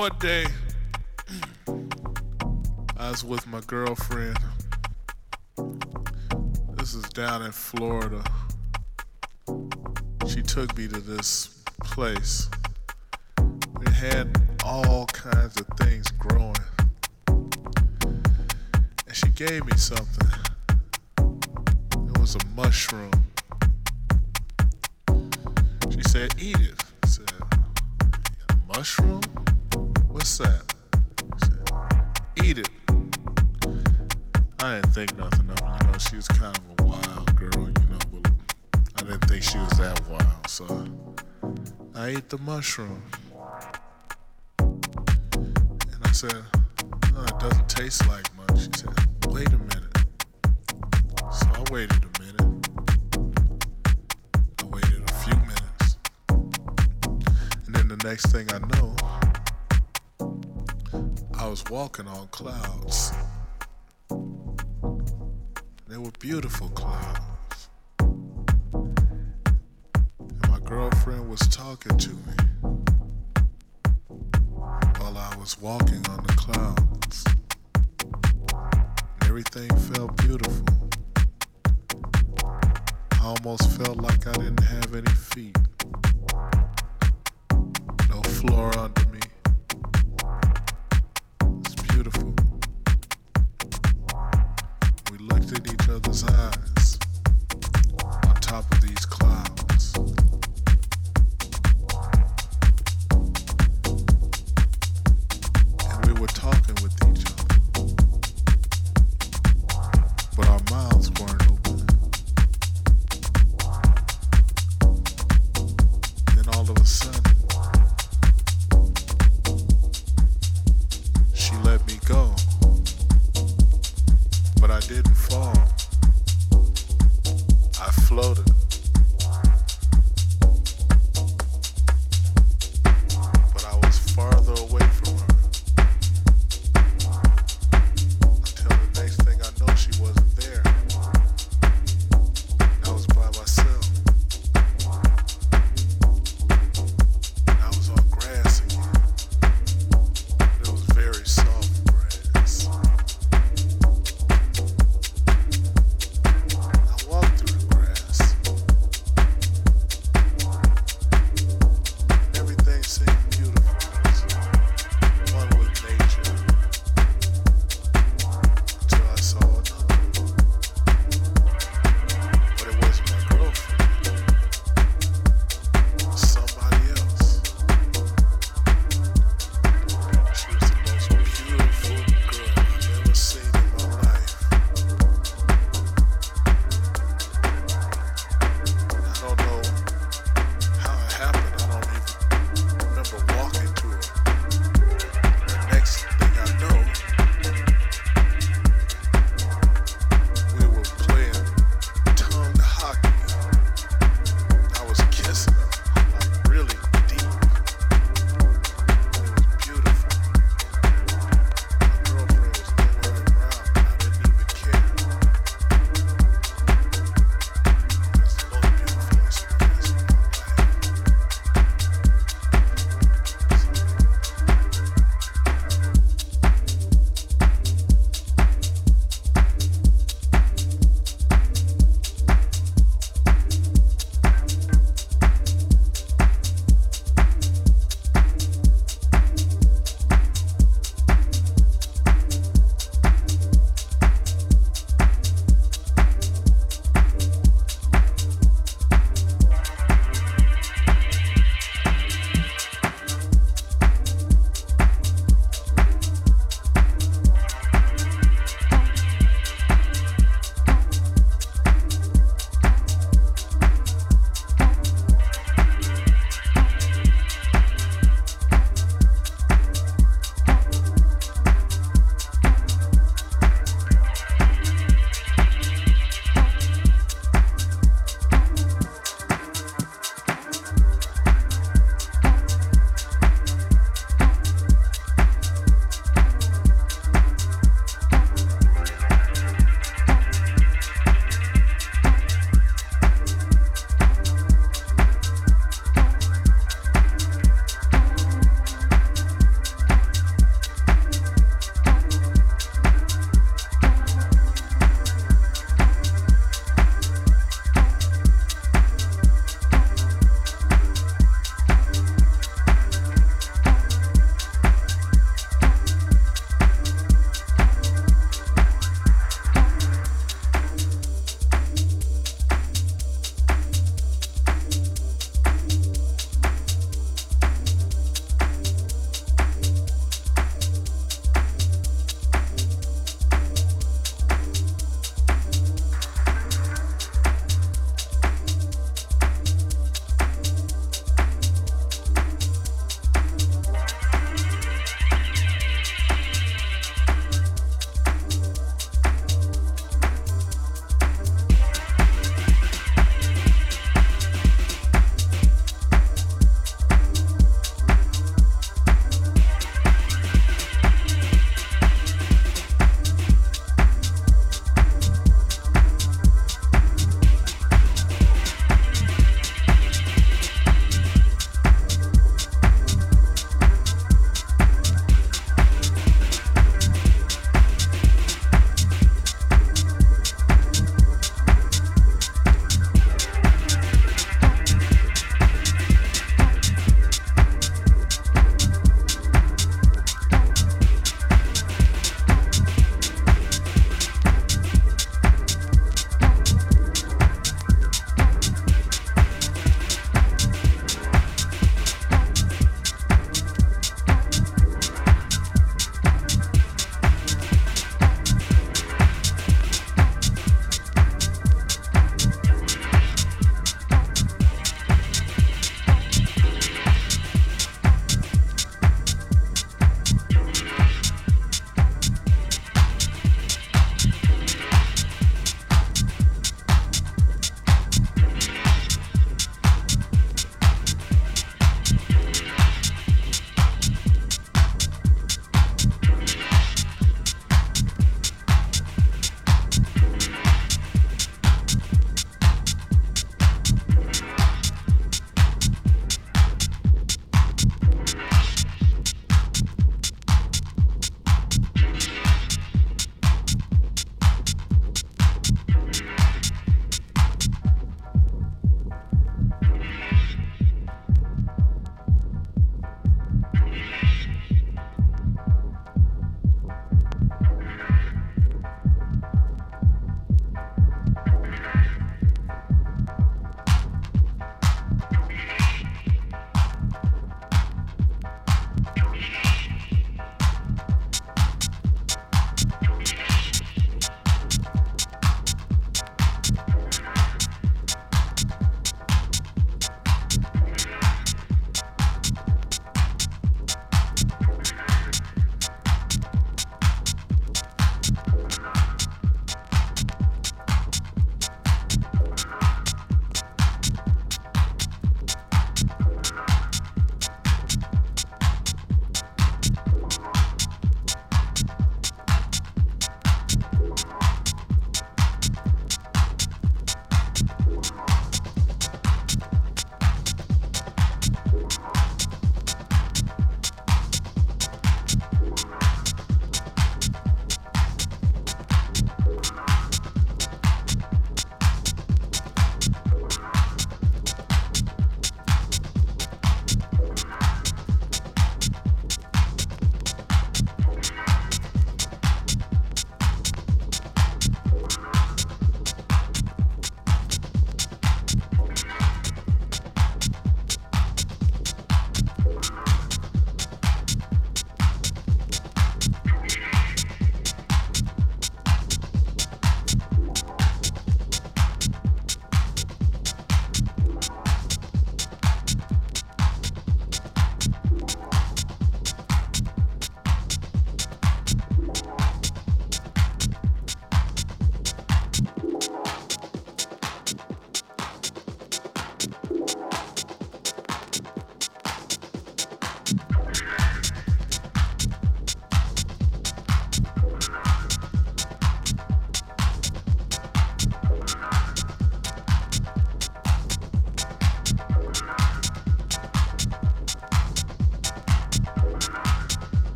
one day, I was with my girlfriend. This is down in Florida. She took me to this place. It had all kinds of things growing. And she gave me something. It was a mushroom. She said, Eat it. Think nothing of it. You know, she was kind of a wild girl, you know, but I didn't think she was that wild. So I ate the mushroom. And I said, it doesn't taste like much. She said, wait a minute. So I waited a minute. I waited a few minutes. And then the next thing I know, I was walking on clouds. Beautiful clouds. And my girlfriend was talking to me while I was walking on the clouds. Everything felt beautiful. I almost felt like I didn't have any feet. No floor under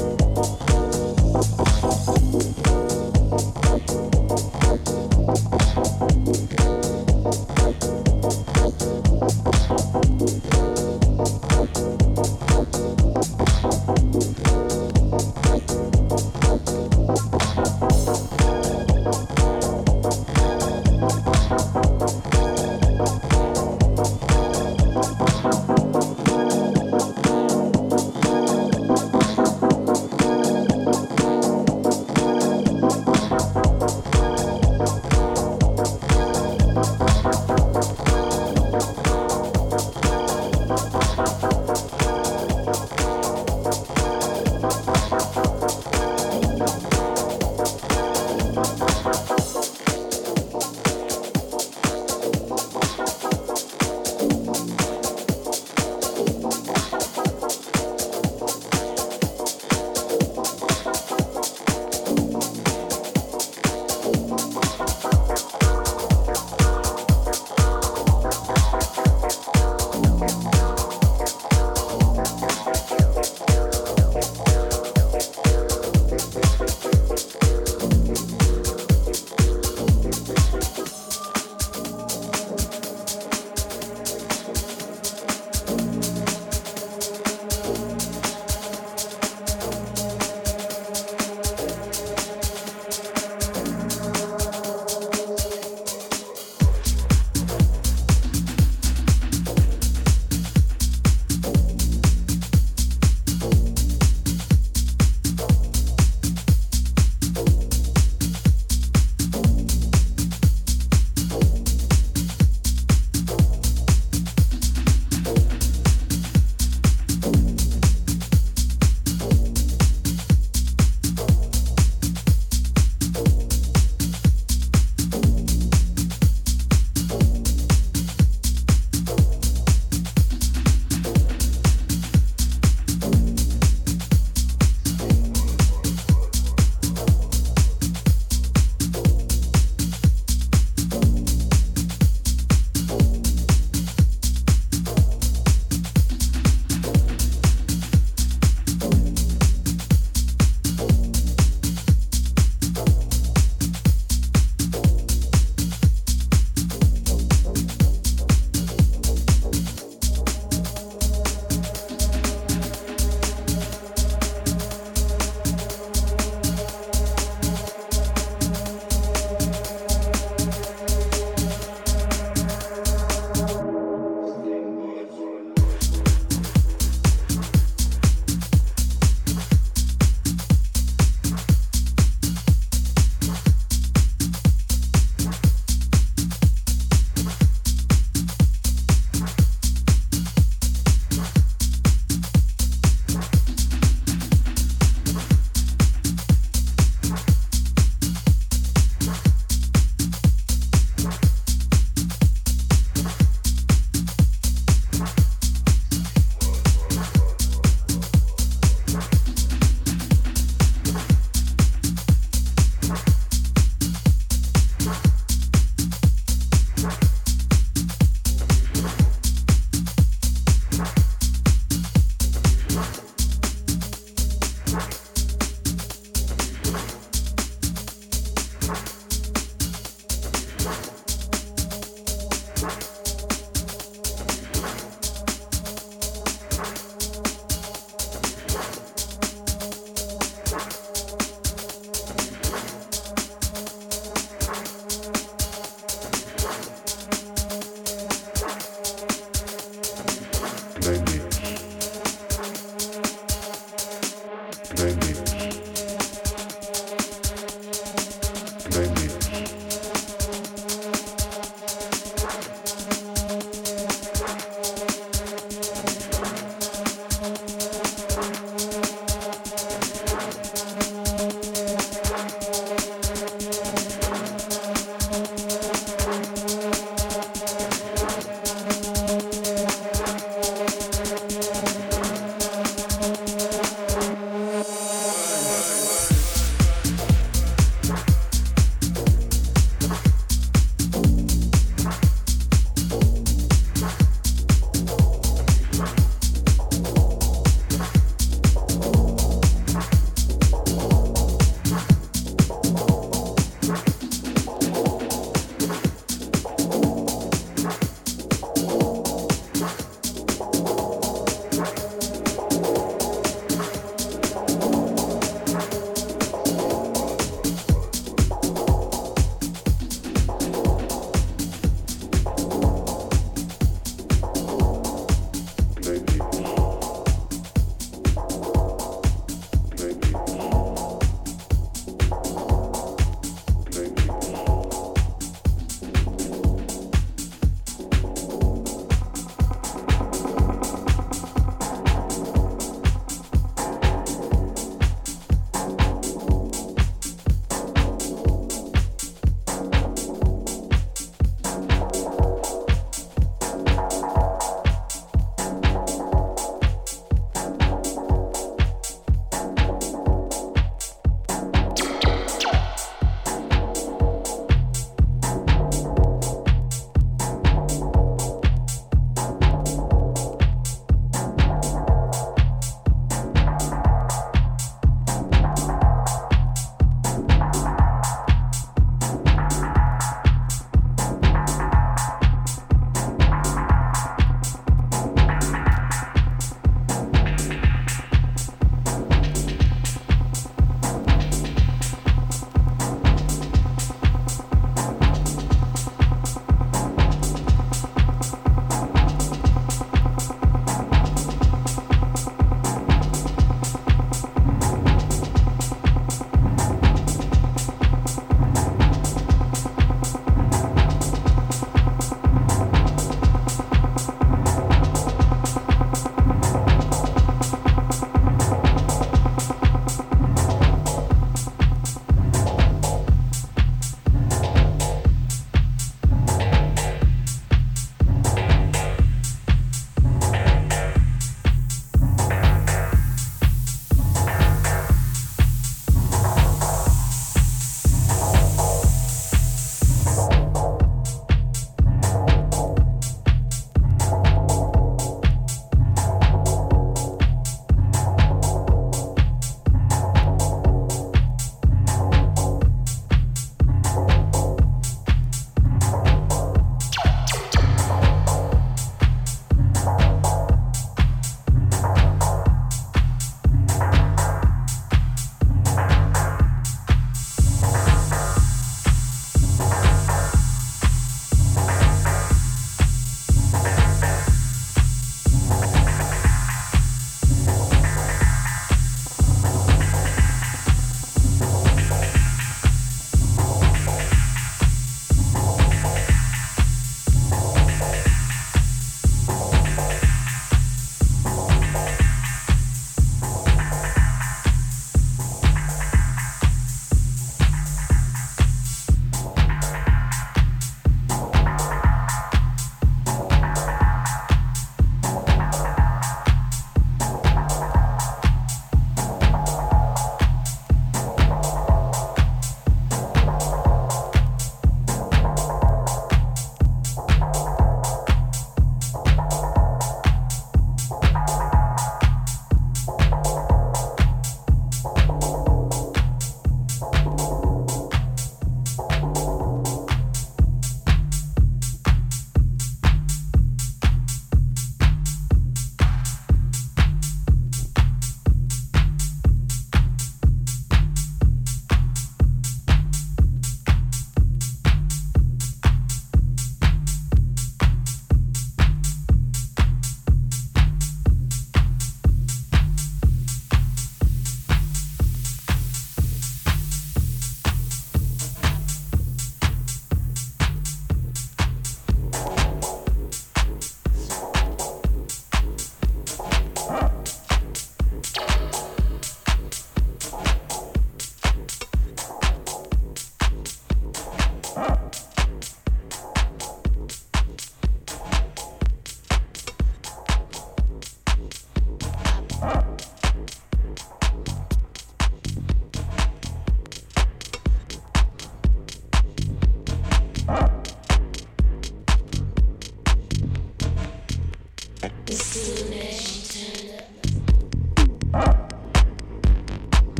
you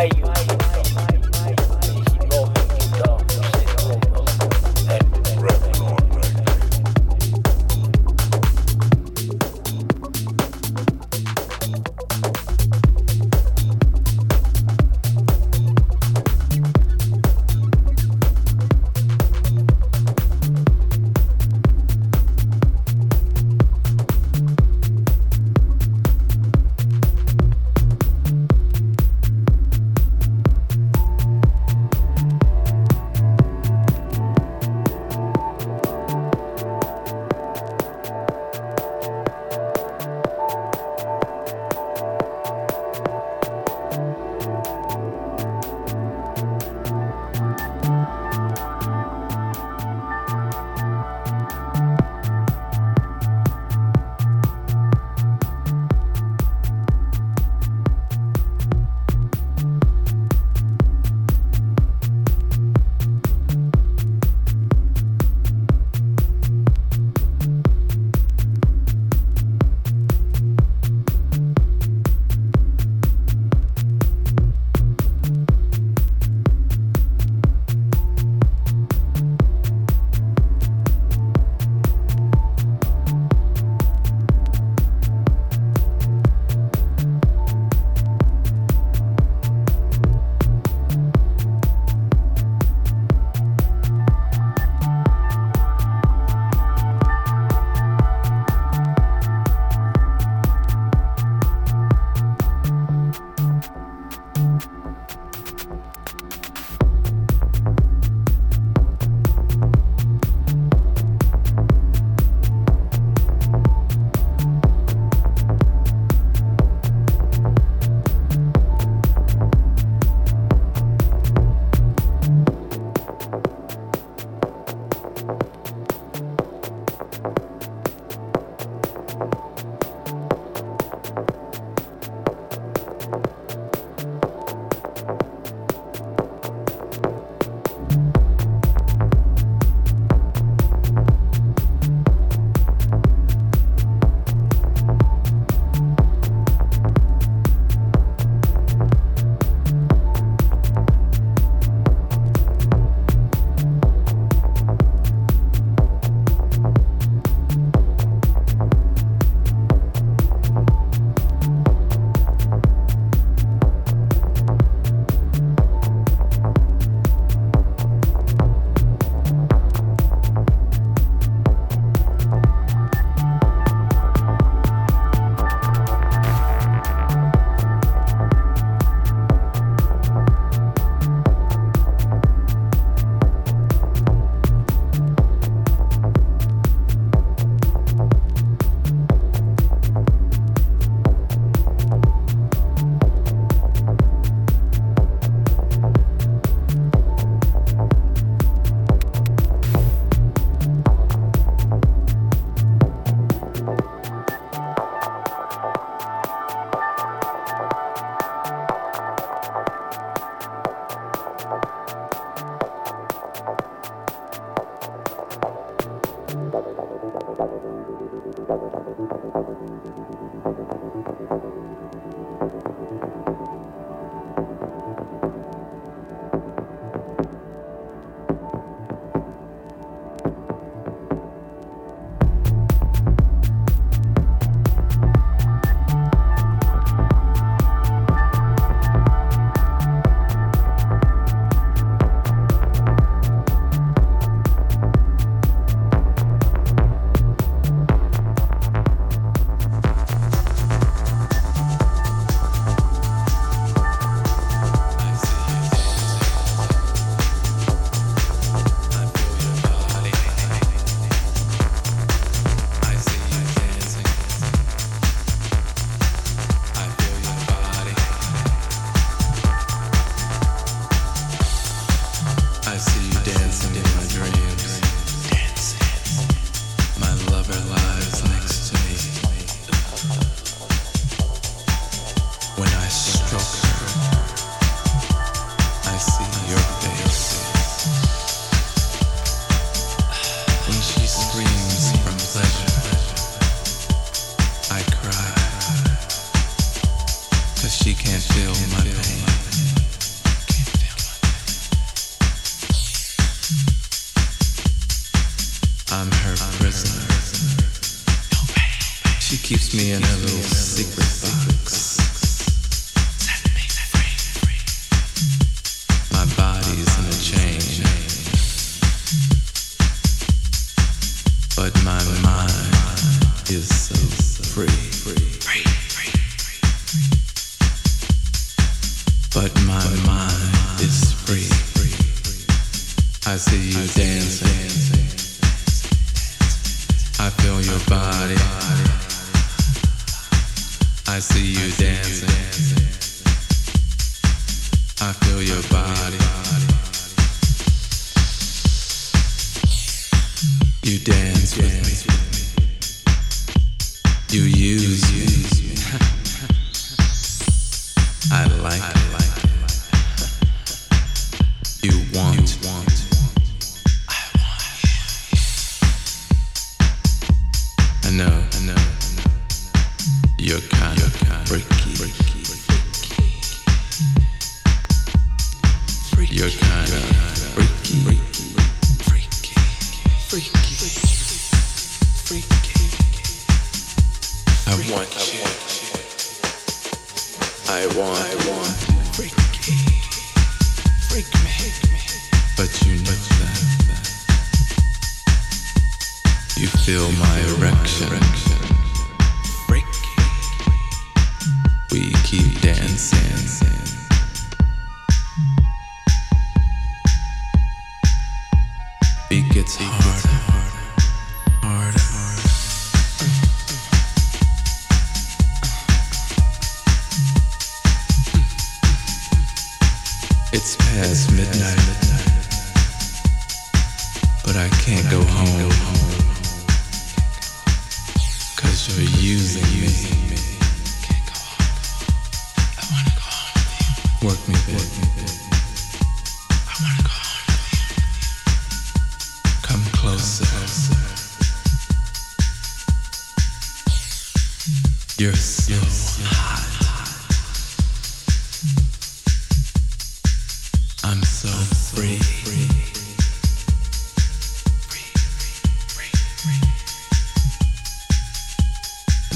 value.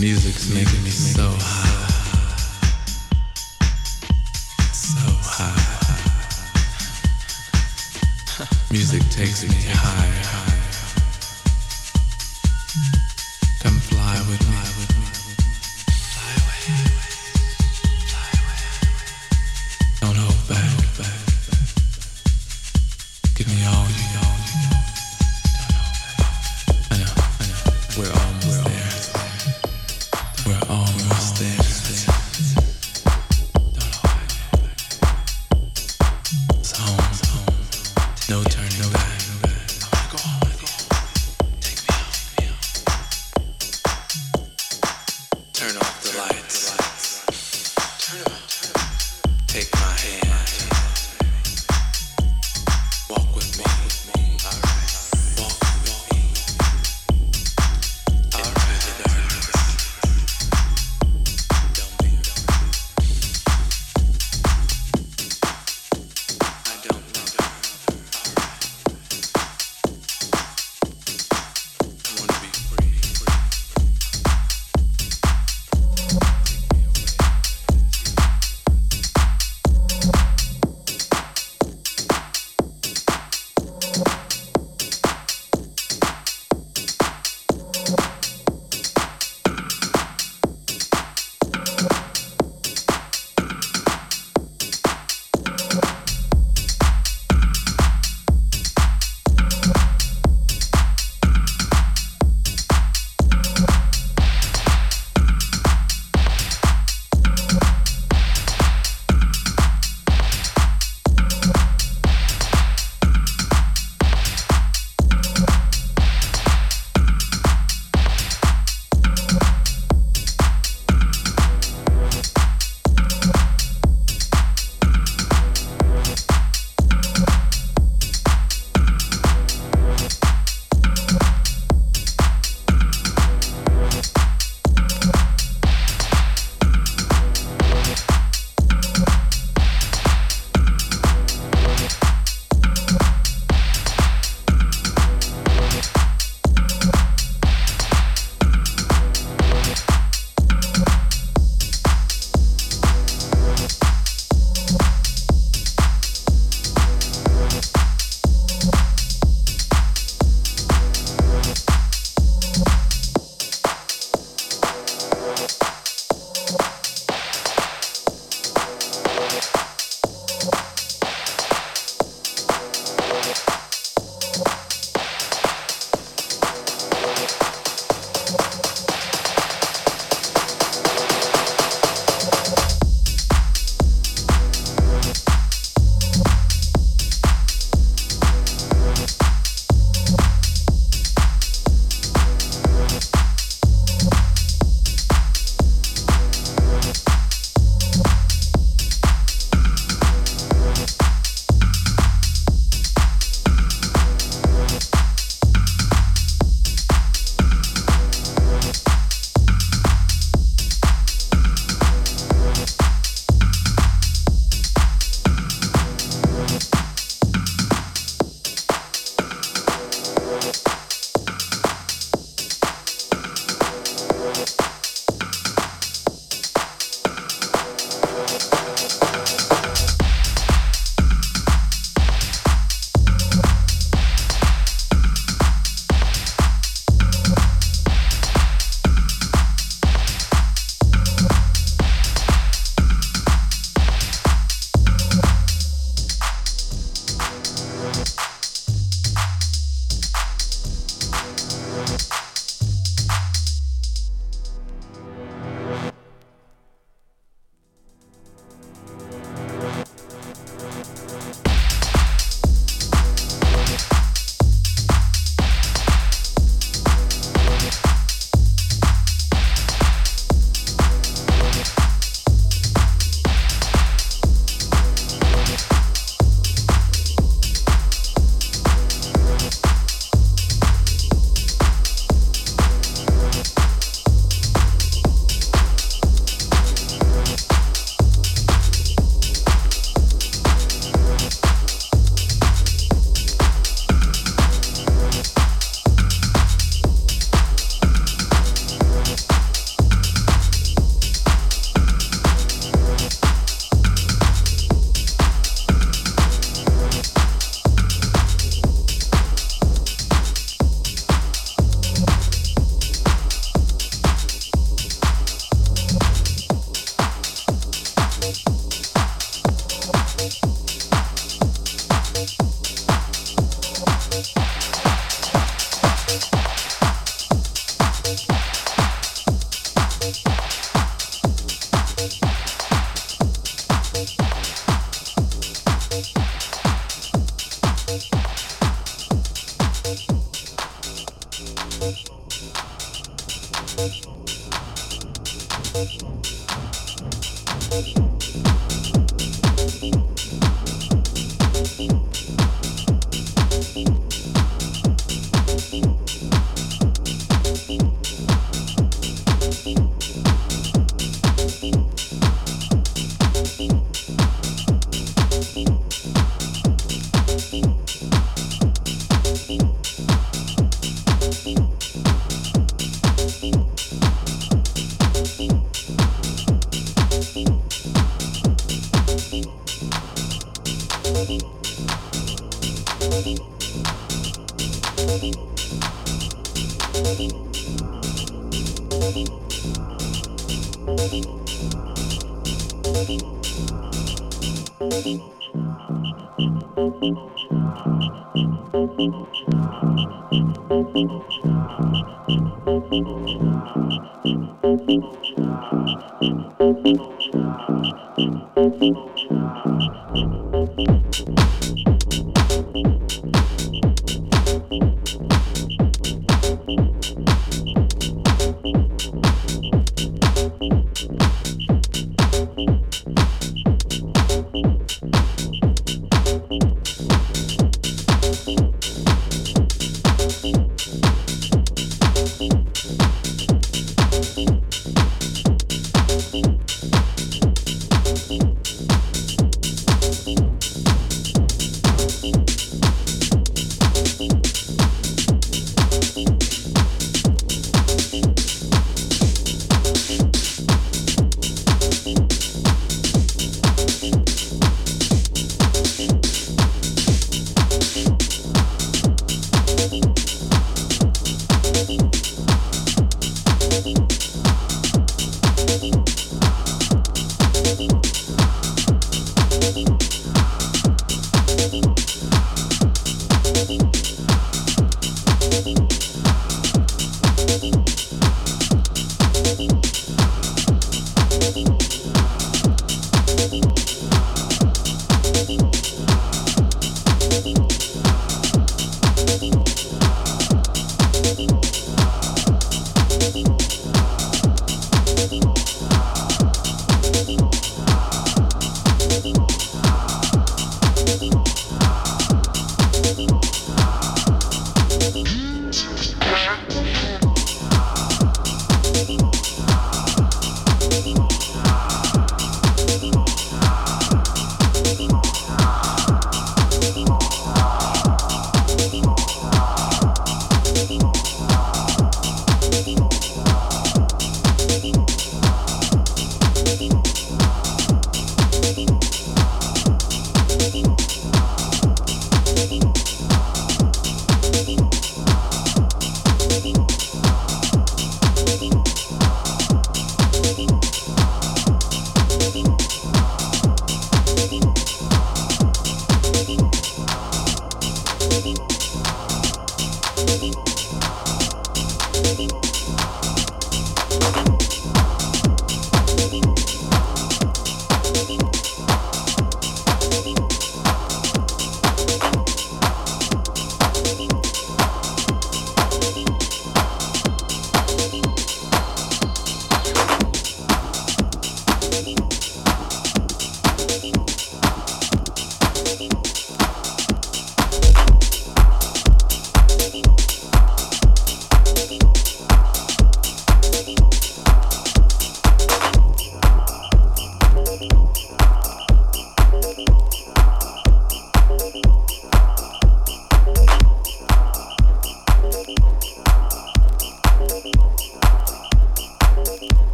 music's making me so high. So high. Music takes me high.